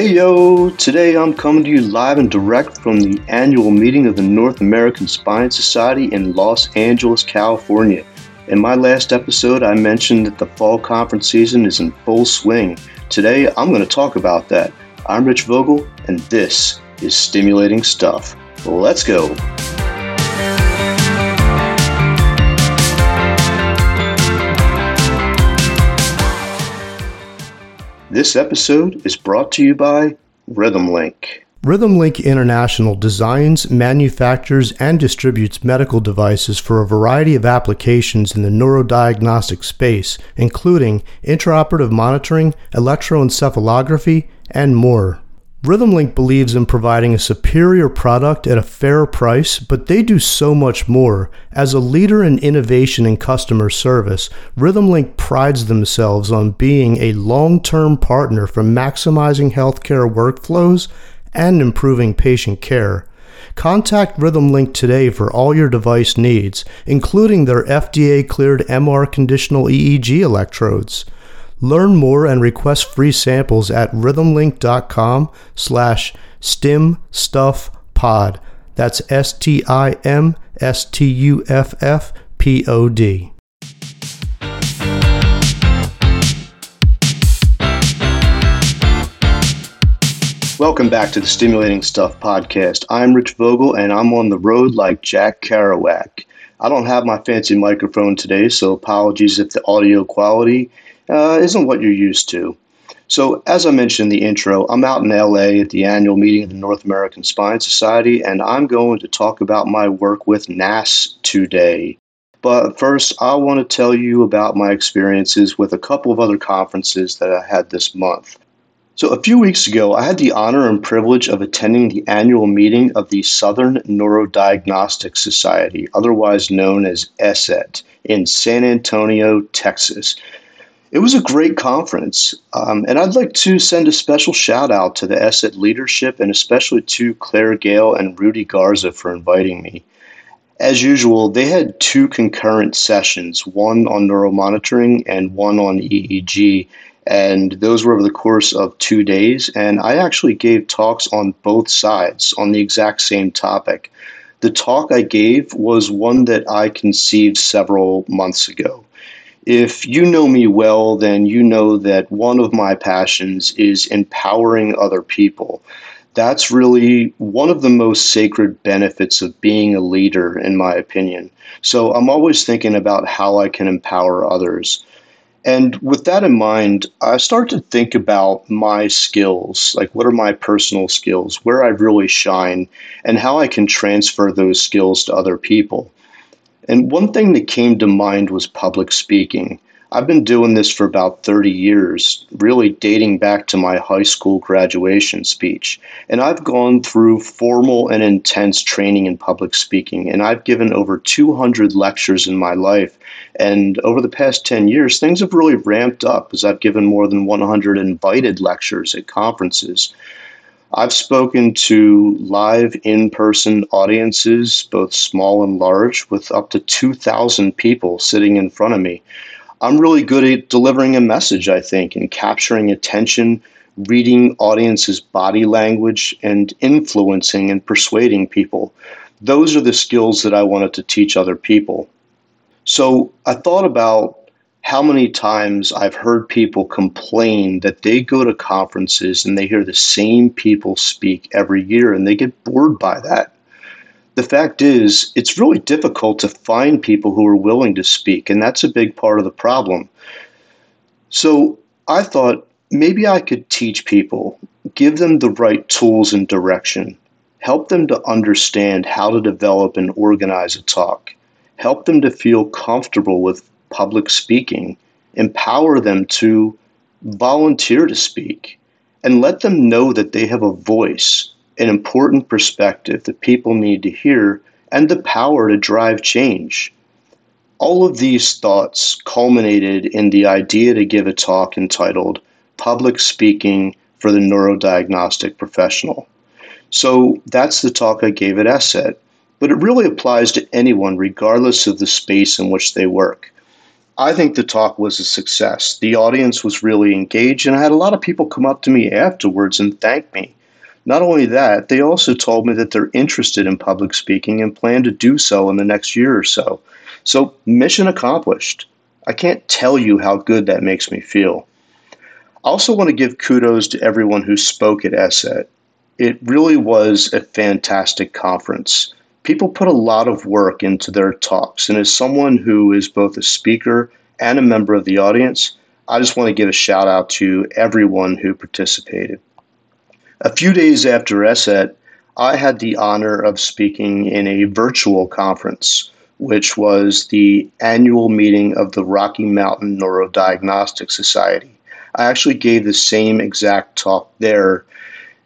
Hey yo, today I'm coming to you live and direct from the annual meeting of the North American Spine Society in Los Angeles, California. In my last episode, I mentioned that the fall conference season is in full swing. Today, I'm going to talk about that. I'm Rich Vogel, and this is Stimulating Stuff. Let's go. This episode is brought to you by RhythmLink. RhythmLink International designs, manufactures, and distributes medical devices for a variety of applications in the neurodiagnostic space, including intraoperative monitoring, electroencephalography, and more. RhythmLink believes in providing a superior product at a fair price, but they do so much more. As a leader in innovation and customer service, RhythmLink prides themselves on being a long term partner for maximizing healthcare workflows and improving patient care. Contact RhythmLink today for all your device needs, including their FDA cleared MR conditional EEG electrodes. Learn more and request free samples at rhythmlink.com slash stimstuffpod. That's S-T-I-M-S-T-U-F-F-P-O-D. Welcome back to the Stimulating Stuff podcast. I'm Rich Vogel, and I'm on the road like Jack Kerouac. I don't have my fancy microphone today, so apologies if the audio quality uh, isn't what you're used to. So, as I mentioned in the intro, I'm out in LA at the annual meeting of the North American Spine Society, and I'm going to talk about my work with NASS today. But first, I want to tell you about my experiences with a couple of other conferences that I had this month. So, a few weeks ago, I had the honor and privilege of attending the annual meeting of the Southern Neurodiagnostic Society, otherwise known as ESET, in San Antonio, Texas. It was a great conference, um, and I'd like to send a special shout out to the ESET leadership and especially to Claire Gale and Rudy Garza for inviting me. As usual, they had two concurrent sessions, one on neuromonitoring and one on EEG, and those were over the course of two days. And I actually gave talks on both sides on the exact same topic. The talk I gave was one that I conceived several months ago. If you know me well, then you know that one of my passions is empowering other people. That's really one of the most sacred benefits of being a leader, in my opinion. So I'm always thinking about how I can empower others. And with that in mind, I start to think about my skills, like what are my personal skills, where I really shine, and how I can transfer those skills to other people. And one thing that came to mind was public speaking. I've been doing this for about 30 years, really dating back to my high school graduation speech. And I've gone through formal and intense training in public speaking, and I've given over 200 lectures in my life. And over the past 10 years, things have really ramped up as I've given more than 100 invited lectures at conferences. I've spoken to live in person audiences, both small and large, with up to 2,000 people sitting in front of me. I'm really good at delivering a message, I think, and capturing attention, reading audiences' body language, and influencing and persuading people. Those are the skills that I wanted to teach other people. So I thought about how many times I've heard people complain that they go to conferences and they hear the same people speak every year and they get bored by that the fact is, it's really difficult to find people who are willing to speak, and that's a big part of the problem. So I thought maybe I could teach people, give them the right tools and direction, help them to understand how to develop and organize a talk, help them to feel comfortable with public speaking, empower them to volunteer to speak, and let them know that they have a voice an important perspective that people need to hear, and the power to drive change. All of these thoughts culminated in the idea to give a talk entitled Public Speaking for the Neurodiagnostic Professional. So that's the talk I gave at ESET, but it really applies to anyone regardless of the space in which they work. I think the talk was a success. The audience was really engaged, and I had a lot of people come up to me afterwards and thank me. Not only that, they also told me that they're interested in public speaking and plan to do so in the next year or so. So, mission accomplished. I can't tell you how good that makes me feel. I also want to give kudos to everyone who spoke at ESET. It really was a fantastic conference people put a lot of work into their talks. And as someone who is both a speaker and a member of the audience, I just want to give a shout out to everyone who participated. A few days after ESET, I had the honor of speaking in a virtual conference, which was the annual meeting of the Rocky Mountain Neurodiagnostic Society. I actually gave the same exact talk there.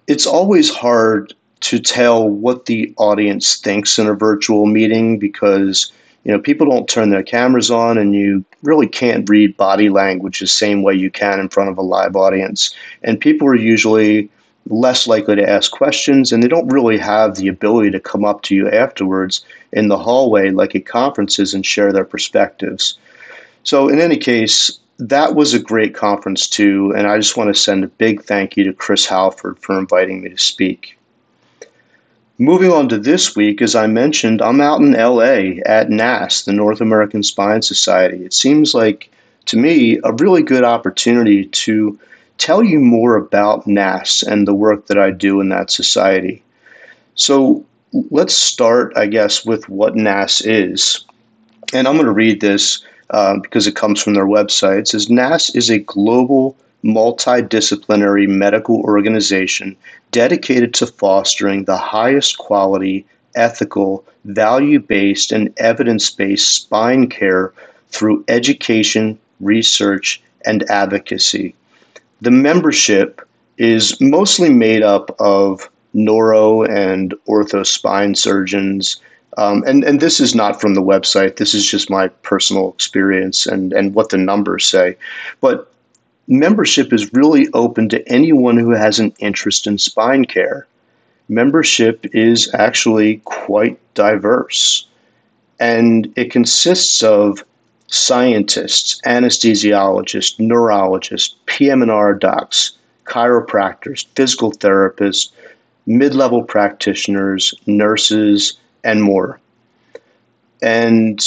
It's always hard to tell what the audience thinks in a virtual meeting because you know people don't turn their cameras on and you really can't read body language the same way you can in front of a live audience. And people are usually less likely to ask questions and they don't really have the ability to come up to you afterwards in the hallway like at conferences and share their perspectives. So in any case that was a great conference too and i just want to send a big thank you to chris halford for inviting me to speak Moving on to this week, as I mentioned, I'm out in LA at NASS, the North American Spine Society. It seems like, to me, a really good opportunity to tell you more about NASS and the work that I do in that society. So let's start, I guess, with what NASS is. And I'm going to read this uh, because it comes from their website. It says NASS is a global multidisciplinary medical organization dedicated to fostering the highest quality, ethical, value based, and evidence based spine care through education, research, and advocacy. The membership is mostly made up of neuro and ortho spine surgeons. Um, and, and this is not from the website. This is just my personal experience and, and what the numbers say. But membership is really open to anyone who has an interest in spine care. Membership is actually quite diverse, and it consists of scientists, anesthesiologists, neurologists, PM&R docs, chiropractors, physical therapists, mid-level practitioners, nurses, and more. And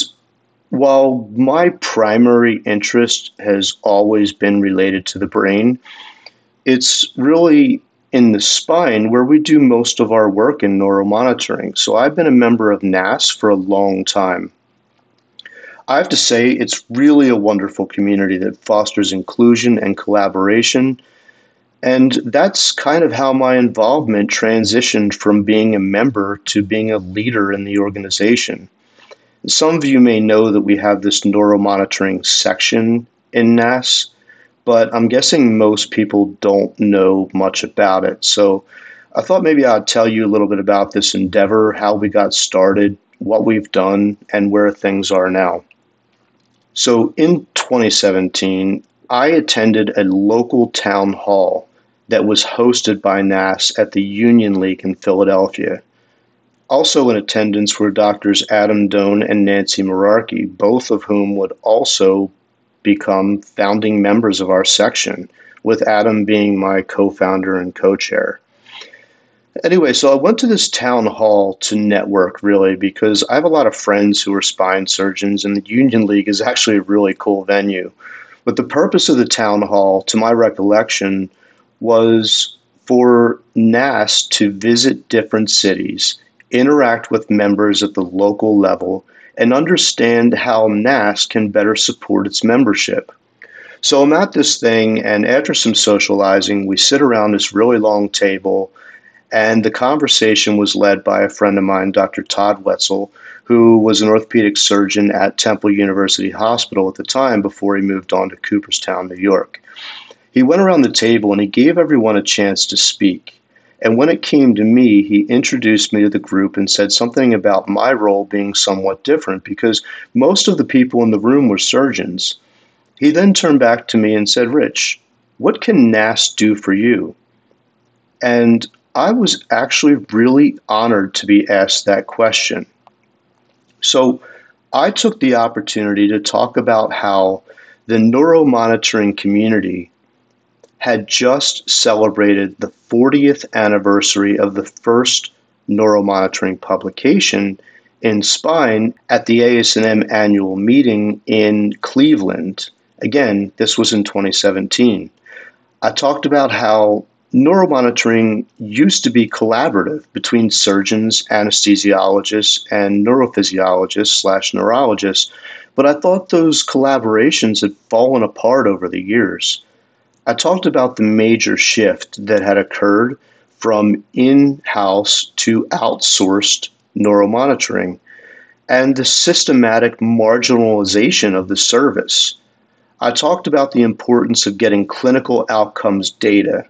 while my primary interest has always been related to the brain, it's really in the spine where we do most of our work in neuromonitoring. So I've been a member of NASS for a long time. I have to say, it's really a wonderful community that fosters inclusion and collaboration. And that's kind of how my involvement transitioned from being a member to being a leader in the organization. Some of you may know that we have this neuromonitoring section in NASS, but I'm guessing most people don't know much about it. So I thought maybe I'd tell you a little bit about this endeavor, how we got started, what we've done, and where things are now. So in 2017, I attended a local town hall that was hosted by NASS at the Union League in Philadelphia. Also in attendance were doctors Adam Doan and Nancy Merarkey, both of whom would also become founding members of our section, with Adam being my co founder and co chair. Anyway, so I went to this town hall to network really because I have a lot of friends who are spine surgeons, and the Union League is actually a really cool venue. But the purpose of the town hall, to my recollection, was for NASS to visit different cities interact with members at the local level, and understand how NASS can better support its membership. So I'm at this thing, and after some socializing, we sit around this really long table, and the conversation was led by a friend of mine, Dr. Todd Wetzel, who was an orthopedic surgeon at Temple University Hospital at the time before he moved on to Cooperstown, New York. He went around the table and he gave everyone a chance to speak. And when it came to me, he introduced me to the group and said something about my role being somewhat different because most of the people in the room were surgeons. He then turned back to me and said, Rich, what can NASS do for you? And I was actually really honored to be asked that question. So I took the opportunity to talk about how the neuromonitoring community had just celebrated the 40th anniversary of the first neuromonitoring publication in spine at the ASNM annual meeting in Cleveland. Again, this was in 2017. I talked about how neuromonitoring used to be collaborative between surgeons, anesthesiologists, and neurophysiologists slash neurologists, but I thought those collaborations had fallen apart over the years. I talked about the major shift that had occurred from in house to outsourced neuromonitoring and the systematic marginalization of the service. I talked about the importance of getting clinical outcomes data,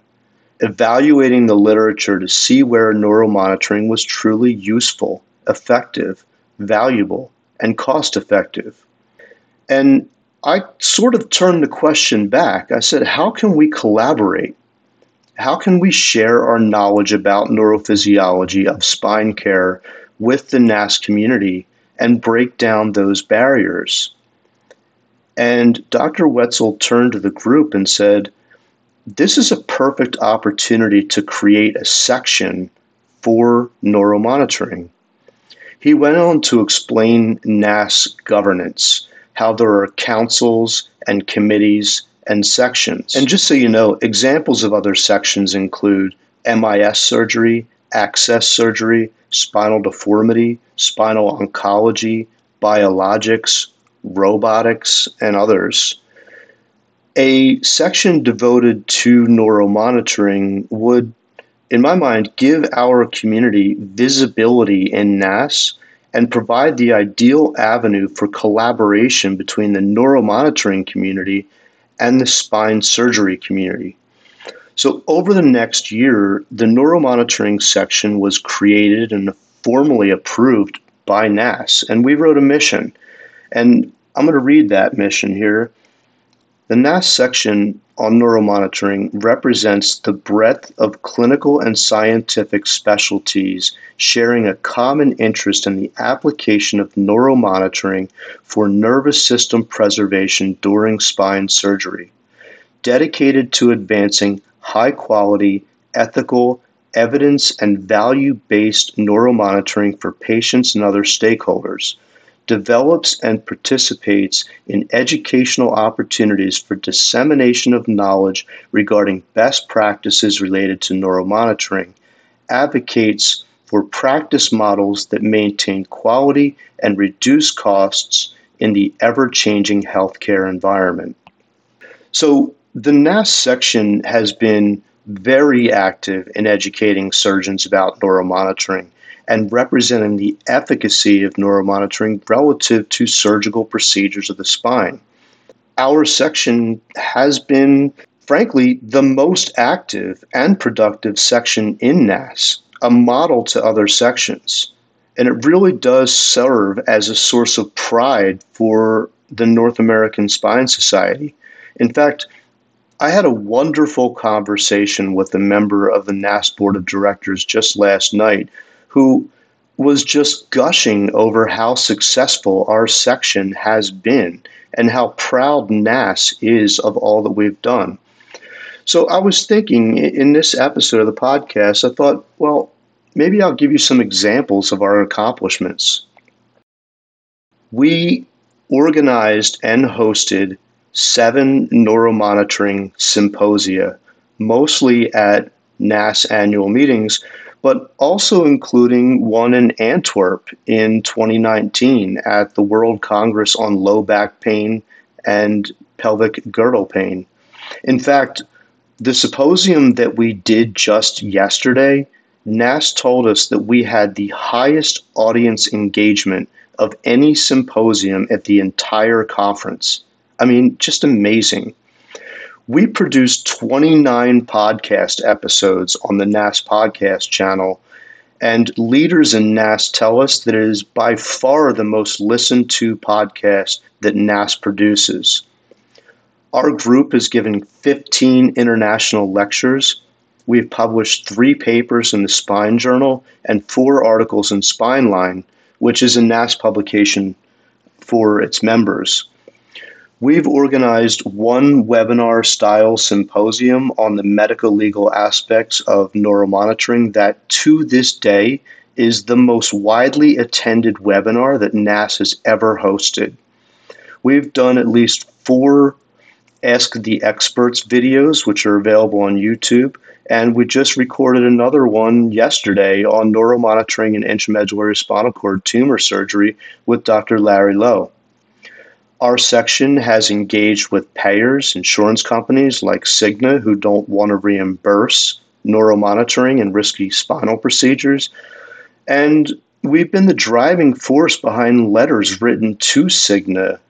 evaluating the literature to see where neuromonitoring was truly useful, effective, valuable, and cost effective. And I sort of turned the question back. I said, how can we collaborate? How can we share our knowledge about neurophysiology of spine care with the NASS community and break down those barriers? And Dr. Wetzel turned to the group and said, This is a perfect opportunity to create a section for neuromonitoring. He went on to explain NASS governance how there are councils and committees and sections. And just so you know, examples of other sections include MIS surgery, access surgery, spinal deformity, spinal oncology, biologics, robotics, and others. A section devoted to neuromonitoring would, in my mind, give our community visibility in NASS and provide the ideal avenue for collaboration between the neuromonitoring community and the spine surgery community. So, over the next year, the neuromonitoring section was created and formally approved by NASS, and we wrote a mission. And I'm going to read that mission here. The NASS section on neuromonitoring represents the breadth of clinical and scientific specialties sharing a common interest in the application of neuromonitoring for nervous system preservation during spine surgery, dedicated to advancing high quality, ethical, evidence, and value based neuromonitoring for patients and other stakeholders develops and participates in educational opportunities for dissemination of knowledge regarding best practices related to neuromonitoring, advocates for practice models that maintain quality and reduce costs in the ever changing healthcare environment. So, the NASS section has been very active in educating surgeons about neuromonitoring and representing the efficacy of neuromonitoring relative to surgical procedures of the spine. Our section has been, frankly, the most active and productive section in NASS, a model to other sections. And it really does serve as a source of pride for the North American Spine Society. In fact, I had a wonderful conversation with a member of the NASS board of directors just last night who was just gushing over how successful our section has been and how proud NASS is of all that we've done. So I was thinking in this episode of the podcast, I thought, well, maybe I'll give you some examples of our accomplishments. We organized and hosted seven neuromonitoring symposia, mostly at NASS annual meetings, but also including one in Antwerp in 2019 at the World Congress on Low Back Pain and Pelvic Girdle Pain. In fact, the symposium that we did just yesterday, NASS told us that we had the highest audience engagement of any symposium at the entire conference. I mean, just amazing. We produced 29 podcast episodes on the NASS podcast channel, and leaders in NASS tell us that it is by far the most listened to podcast that NASS produces. Our group has given 15 international lectures. We've published three papers in the Spine Journal and four articles in Spineline, which is a NASS publication for its members. We've organized one webinar style symposium on the medical legal aspects of neuromonitoring that to this day is the most widely attended webinar that NASS has ever hosted. We've done at least four Ask the Experts videos, which are available on YouTube, and we just recorded another one yesterday on neuromonitoring and intramedullary spinal cord tumor surgery with Dr. Larry Lowe. Our section has engaged with payers, insurance companies like Cigna, who don't want to reimburse neuromonitoring and risky spinal procedures. And we've been the driving force behind letters written to Cigna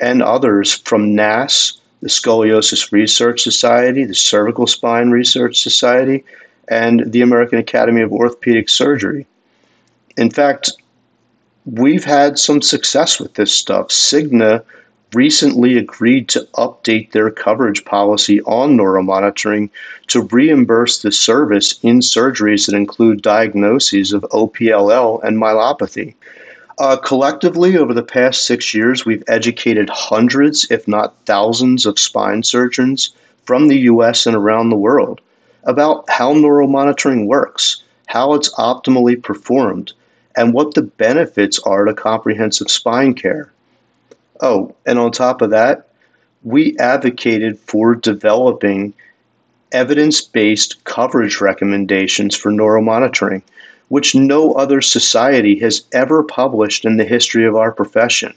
and others from NASS, the Scoliosis Research Society, the Cervical Spine Research Society, and the American Academy of Orthopedic Surgery. In fact, we've had some success with this stuff. Cigna recently agreed to update their coverage policy on neuromonitoring to reimburse the service in surgeries that include diagnoses of OPLL and myelopathy. Uh, collectively, over the past six years, we've educated hundreds, if not thousands, of spine surgeons from the US and around the world about how neuromonitoring works, how it's optimally performed, and what the benefits are to comprehensive spine care. Oh, and on top of that, we advocated for developing evidence based coverage recommendations for neuromonitoring which no other society has ever published in the history of our profession.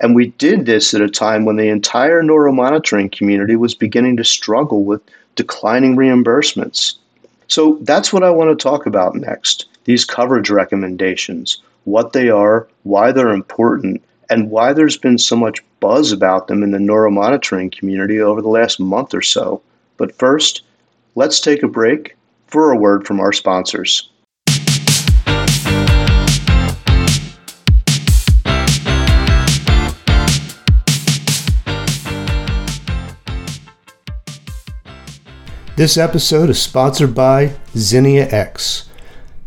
And we did this at a time when the entire neuromonitoring community was beginning to struggle with declining reimbursements. So that's what I want to talk about next these coverage recommendations, what they are, why they're important, and why there's been so much buzz about them in the neuromonitoring community over the last month or so. But first, let's take a break for a word from our sponsors. This episode is sponsored by Zinnia X.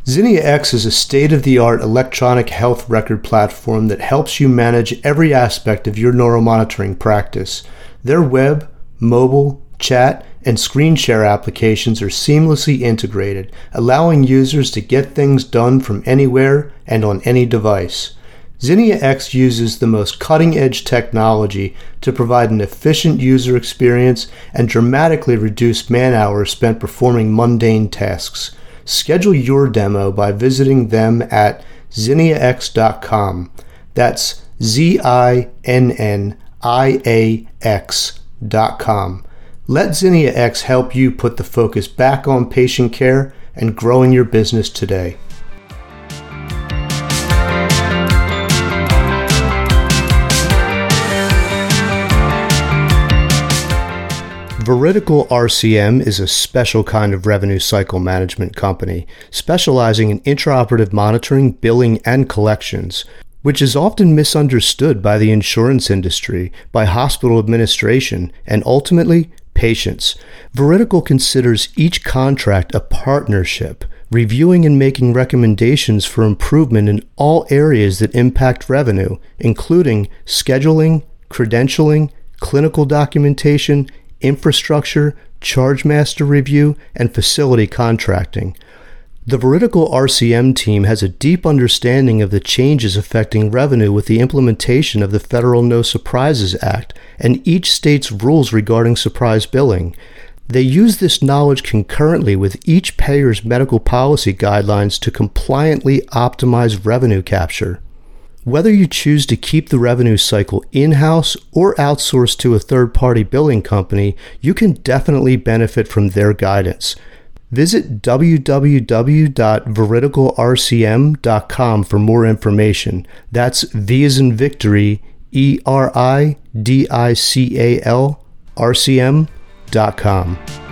Zinnia X is a state of the art electronic health record platform that helps you manage every aspect of your neuromonitoring practice. Their web, mobile, chat, and screen share applications are seamlessly integrated, allowing users to get things done from anywhere and on any device. Zinnia X uses the most cutting edge technology to provide an efficient user experience and dramatically reduce man hours spent performing mundane tasks. Schedule your demo by visiting them at zinniax.com. That's Z I N N I A X.com. Let Zinnia X help you put the focus back on patient care and growing your business today. Veridical RCM is a special kind of revenue cycle management company specializing in intraoperative monitoring, billing, and collections, which is often misunderstood by the insurance industry, by hospital administration, and ultimately patients. Veridical considers each contract a partnership, reviewing and making recommendations for improvement in all areas that impact revenue, including scheduling, credentialing, clinical documentation, infrastructure, charge master review, and facility contracting. The Veridical RCM team has a deep understanding of the changes affecting revenue with the implementation of the Federal No Surprises Act and each state's rules regarding surprise billing. They use this knowledge concurrently with each payer's medical policy guidelines to compliantly optimize revenue capture. Whether you choose to keep the revenue cycle in house or outsource to a third party billing company, you can definitely benefit from their guidance. Visit www.veridicalrcm.com for more information. That's V as in victory, E R I D I C A L, RCM.com.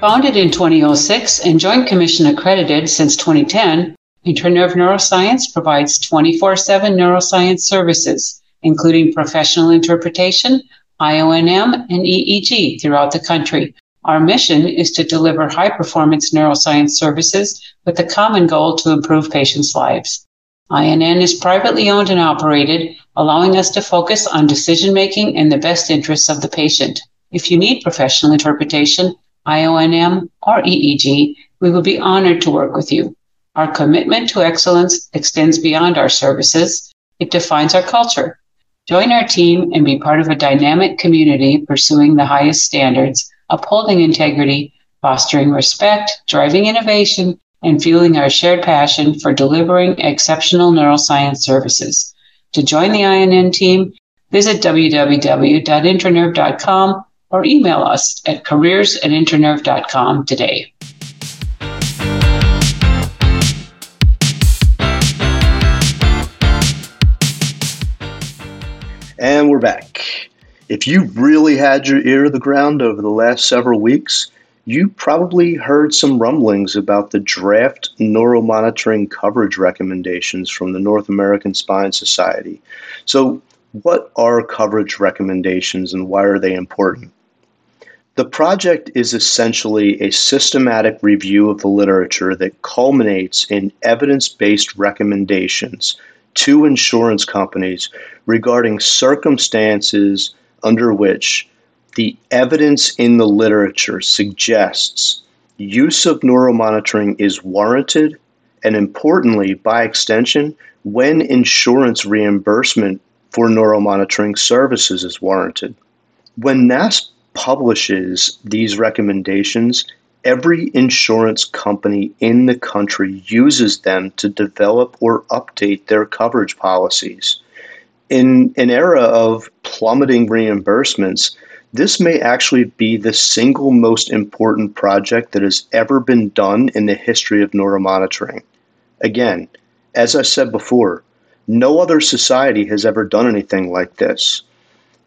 Founded in 2006 and Joint Commission accredited since 2010, Internerve Neuroscience provides 24 7 neuroscience services, including professional interpretation, IONM, and EEG throughout the country, Our mission is to deliver high performance neuroscience services with the common goal to improve patients' lives. INN is privately owned and operated, allowing us to focus on decision making in the best interests of the patient. If you need professional interpretation, IONM, or EEG, we will be honored to work with you. Our commitment to excellence extends beyond our services. It defines our culture. Join our team and be part of a dynamic community pursuing the highest standards upholding integrity, fostering respect, driving innovation, and fueling our shared passion for delivering exceptional neuroscience services. To join the INN team, visit www.internerve.com or email us at careers at internerve.com today. And we're back. If you really had your ear to the ground over the last several weeks, you probably heard some rumblings about the draft neuromonitoring coverage recommendations from the North American Spine Society. So, what are coverage recommendations and why are they important? The project is essentially a systematic review of the literature that culminates in evidence based recommendations to insurance companies regarding circumstances under which the evidence in the literature suggests use of neuromonitoring is warranted, and importantly, by extension, when insurance reimbursement for neuromonitoring services is warranted. When NASS publishes these recommendations, every insurance company in the country uses them to develop or update their coverage policies in an era of plummeting reimbursements, this may actually be the single most important project that has ever been done in the history of neuromonitoring. Again, as I said before, no other society has ever done anything like this.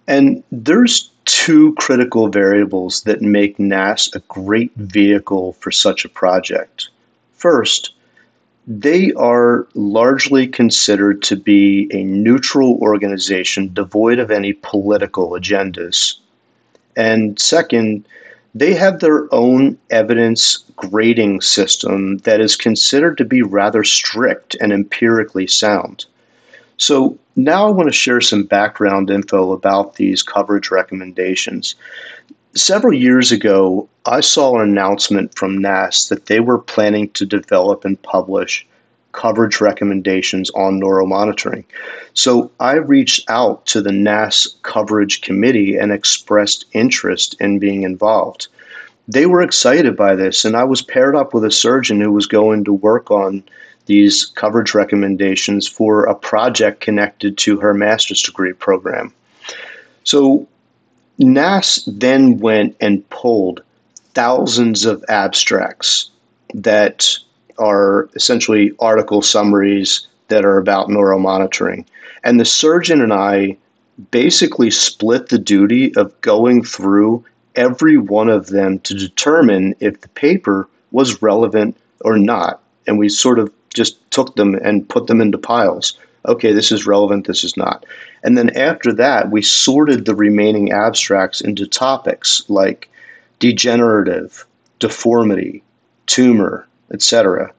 And there's two critical variables that make NASS a great vehicle for such a project. First, they are largely considered to be a neutral organization devoid of any political agendas. And second, they have their own evidence grading system that is considered to be rather strict and empirically sound. So, now I want to share some background info about these coverage recommendations. Several years ago, I saw an announcement from NASS that they were planning to develop and publish coverage recommendations on neuromonitoring. So I reached out to the NASS coverage committee and expressed interest in being involved. They were excited by this, and I was paired up with a surgeon who was going to work on these coverage recommendations for a project connected to her master's degree program. So NASS then went and pulled thousands of abstracts that are essentially article summaries that are about neuromonitoring. And the surgeon and I basically split the duty of going through every one of them to determine if the paper was relevant or not. And we sort of just took them and put them into piles. Okay, this is relevant, this is not. And then after that, we sorted the remaining abstracts into topics like degenerative, deformity, tumor, etc.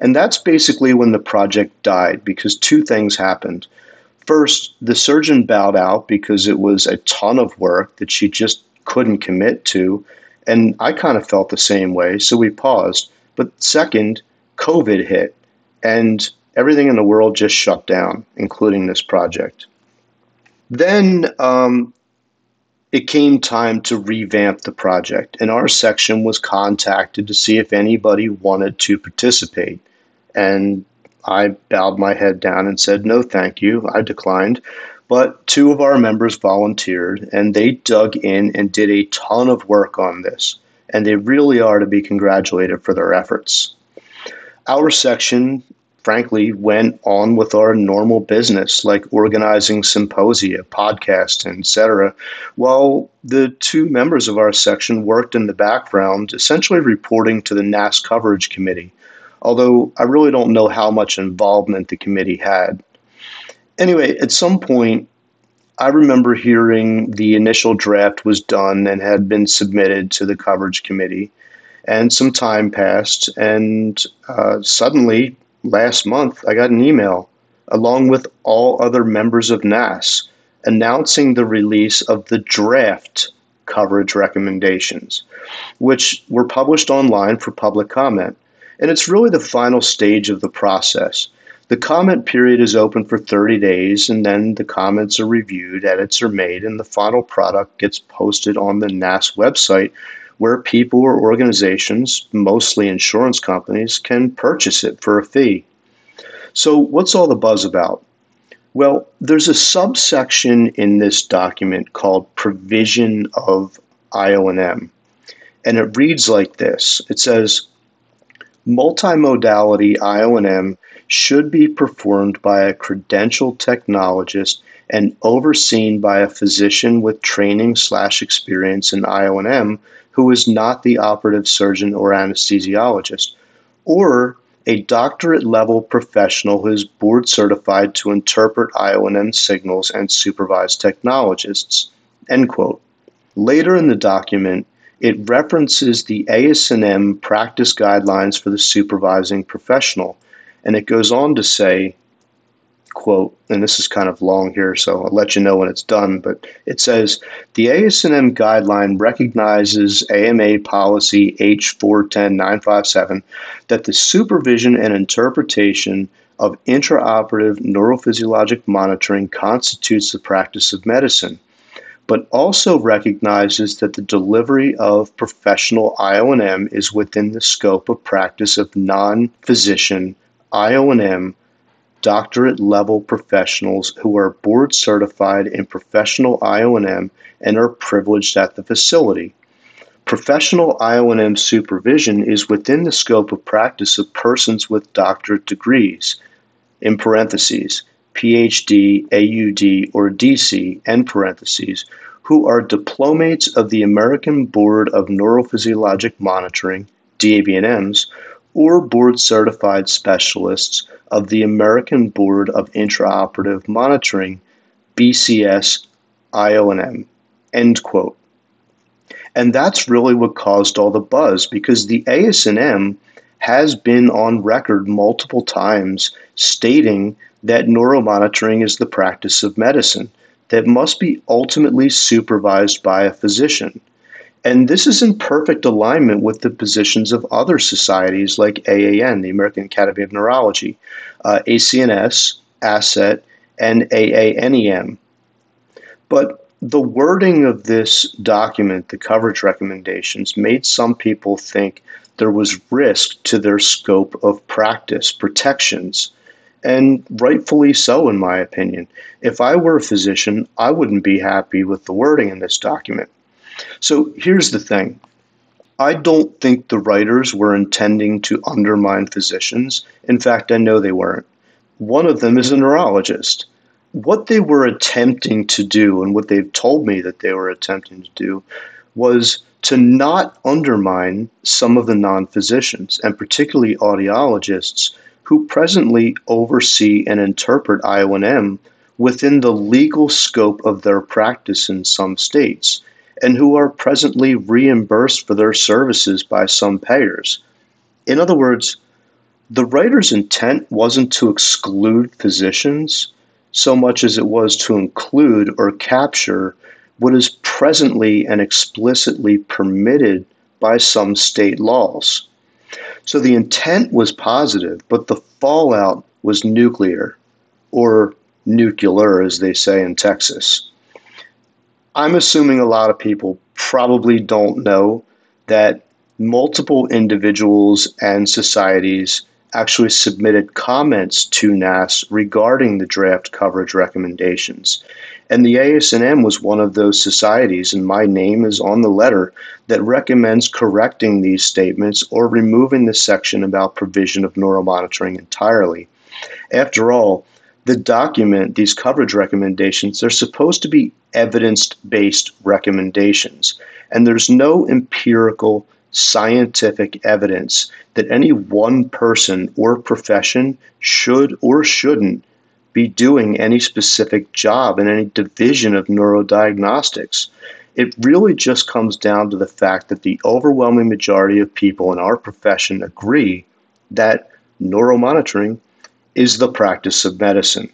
And that's basically when the project died because two things happened. First, the surgeon bowed out because it was a ton of work that she just couldn't commit to. And I kind of felt the same way, so we paused. But second, COVID hit, and everything in the world just shut down, including this project. Then um, it came time to revamp the project, and our section was contacted to see if anybody wanted to participate. And I bowed my head down and said, No, thank you. I declined. But two of our members volunteered, and they dug in and did a ton of work on this. And they really are to be congratulated for their efforts. Our section frankly went on with our normal business like organizing symposia podcasts etc while the two members of our section worked in the background essentially reporting to the NASS coverage committee although i really don't know how much involvement the committee had. Anyway at some point I remember hearing the initial draft was done and had been submitted to the coverage committee, and some time passed, and uh, suddenly last month I got an email along with all other members of NASS announcing the release of the draft coverage recommendations, which were published online for public comment. And it's really the final stage of the process. The comment period is open for 30 days, and then the comments are reviewed, edits are made, and the final product gets posted on the NASS website where people or organizations, mostly insurance companies, can purchase it for a fee. So, what's all the buzz about? Well, there's a subsection in this document called Provision of IONM, and it reads like this It says, Multimodality IONM should be performed by a credentialed technologist and overseen by a physician with training slash experience in IONM who is not the operative surgeon or anesthesiologist, or a doctorate level professional who is board certified to interpret IONM signals and supervise technologists. End quote. Later in the document, it references the ASNM practice guidelines for the supervising professional, and it goes on to say, quote, and this is kind of long here, so I'll let you know when it's done, but it says the ASNM guideline recognizes AMA policy H410957 that the supervision and interpretation of intraoperative neurophysiologic monitoring constitutes the practice of medicine but also recognizes that the delivery of professional IONM is within the scope of practice of non physician IONM doctorate level professionals who are board certified in professional IONM and are privileged at the facility. Professional IONM supervision is within the scope of practice of persons with doctorate degrees, in parentheses, PhD, AUD, or DC, end parentheses, who are diplomates of the American Board of Neurophysiologic Monitoring, DABNMs, or board certified specialists of the American Board of Intraoperative Monitoring, BCS IONM. End quote. And that's really what caused all the buzz because the ASNM has been on record multiple times stating that neuromonitoring is the practice of medicine that must be ultimately supervised by a physician. And this is in perfect alignment with the positions of other societies like AAN, the American Academy of Neurology, uh, ACNS, ASET, and AANEM. But the wording of this document, the coverage recommendations, made some people think there was risk to their scope of practice protections. And rightfully so, in my opinion. If I were a physician, I wouldn't be happy with the wording in this document. So here's the thing I don't think the writers were intending to undermine physicians. In fact, I know they weren't. One of them is a neurologist. What they were attempting to do, and what they've told me that they were attempting to do, was to not undermine some of the non physicians, and particularly audiologists, who presently oversee and interpret IONM within the legal scope of their practice in some states and who are presently reimbursed for their services by some payers. In other words, the writer's intent wasn't to exclude physicians so much as it was to include or capture what is presently and explicitly permitted by some state laws. So the intent was positive, but the fallout was nuclear, or nuclear, as they say in Texas. I'm assuming a lot of people probably don't know that multiple individuals and societies actually submitted comments to NASS regarding the draft coverage recommendations. And the ASNM was one of those societies, and my name is on the letter that recommends correcting these statements or removing the section about provision of neuromonitoring entirely. After all, the document, these coverage recommendations, they're supposed to be evidence based recommendations. And there's no empirical scientific evidence that any one person or profession should or shouldn't be doing any specific job in any division of neurodiagnostics. It really just comes down to the fact that the overwhelming majority of people in our profession agree that neuromonitoring is the practice of medicine.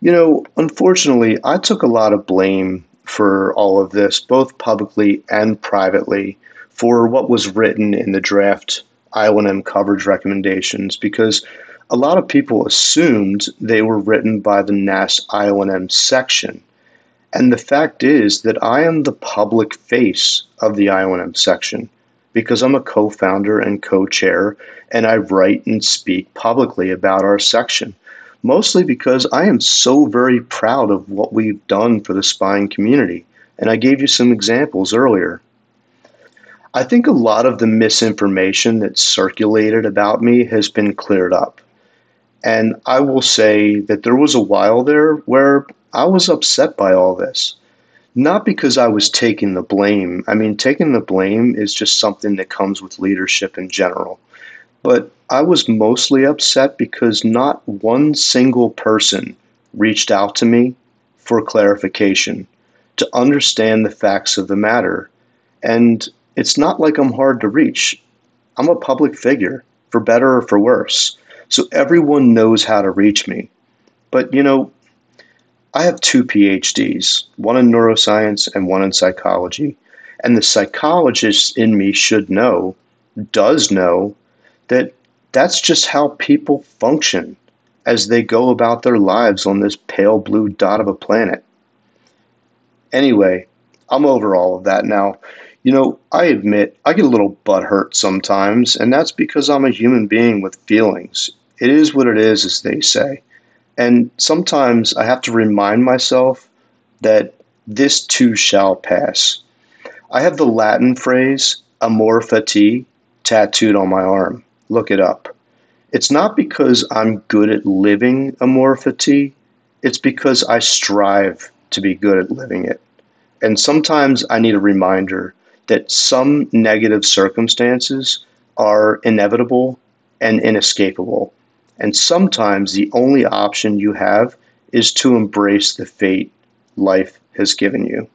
You know, unfortunately, I took a lot of blame for all of this, both publicly and privately, for what was written in the draft IONM coverage recommendations because a lot of people assumed they were written by the NASS IONM section. And the fact is that I am the public face of the IONM section because I'm a co founder and co chair, and I write and speak publicly about our section. Mostly because I am so very proud of what we've done for the spine community. And I gave you some examples earlier. I think a lot of the misinformation that circulated about me has been cleared up. And I will say that there was a while there where I was upset by all this. Not because I was taking the blame. I mean, taking the blame is just something that comes with leadership in general. But I was mostly upset because not one single person reached out to me for clarification, to understand the facts of the matter. And it's not like I'm hard to reach. I'm a public figure, for better or for worse. So everyone knows how to reach me. But, you know, I have two PhDs, one in neuroscience and one in psychology. And the psychologist in me should know, does know, that that's just how people function as they go about their lives on this pale blue dot of a planet. Anyway, I'm over all of that now. You know, I admit I get a little butthurt sometimes, and that's because I'm a human being with feelings. It is what it is, as they say. And sometimes I have to remind myself that this too shall pass. I have the Latin phrase amor fati tattooed on my arm. Look it up. It's not because I'm good at living amor fati, it's because I strive to be good at living it. And sometimes I need a reminder that some negative circumstances are inevitable and inescapable. And sometimes the only option you have is to embrace the fate life has given you.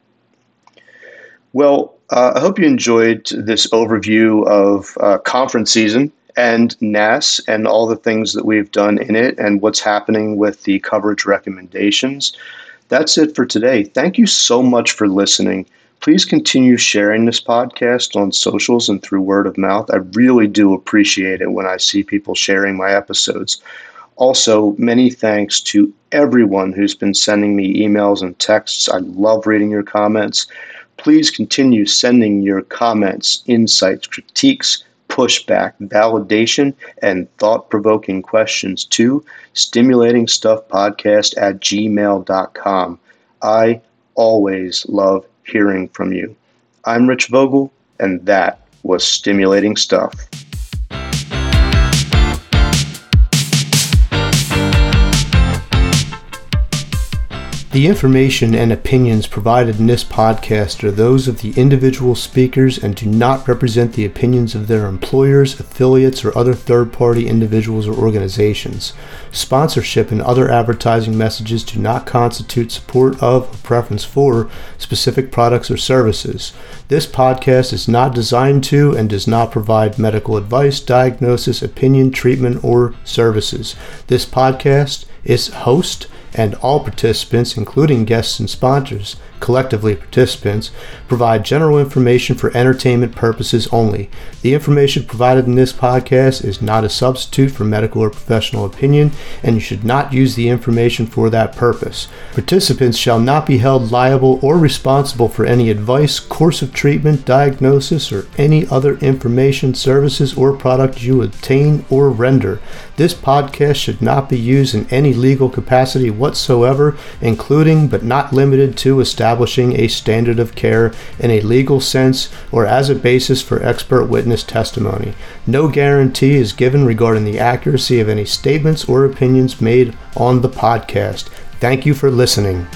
Well, uh, I hope you enjoyed this overview of uh, conference season and NASS and all the things that we've done in it and what's happening with the coverage recommendations. That's it for today. Thank you so much for listening. Please continue sharing this podcast on socials and through word of mouth. I really do appreciate it when I see people sharing my episodes. Also, many thanks to everyone who's been sending me emails and texts. I love reading your comments. Please continue sending your comments, insights, critiques, pushback, validation, and thought provoking questions to stimulatingstuffpodcast at gmail.com. I always love hearing from you. I'm Rich Vogel, and that was Stimulating Stuff. The information and opinions provided in this podcast are those of the individual speakers and do not represent the opinions of their employers, affiliates, or other third party individuals or organizations. Sponsorship and other advertising messages do not constitute support of or preference for specific products or services. This podcast is not designed to and does not provide medical advice, diagnosis, opinion, treatment, or services. This podcast is host and all participants, including guests and sponsors, collectively participants, provide general information for entertainment purposes only. The information provided in this podcast is not a substitute for medical or professional opinion, and you should not use the information for that purpose. Participants shall not be held liable or responsible for any advice, course of treatment, diagnosis, or any other information, services, or product you obtain or render. This podcast should not be used in any legal capacity whatsoever, including but not limited to establishing a standard of care in a legal sense or as a basis for expert witness testimony. No guarantee is given regarding the accuracy of any statements or opinions made on the podcast. Thank you for listening.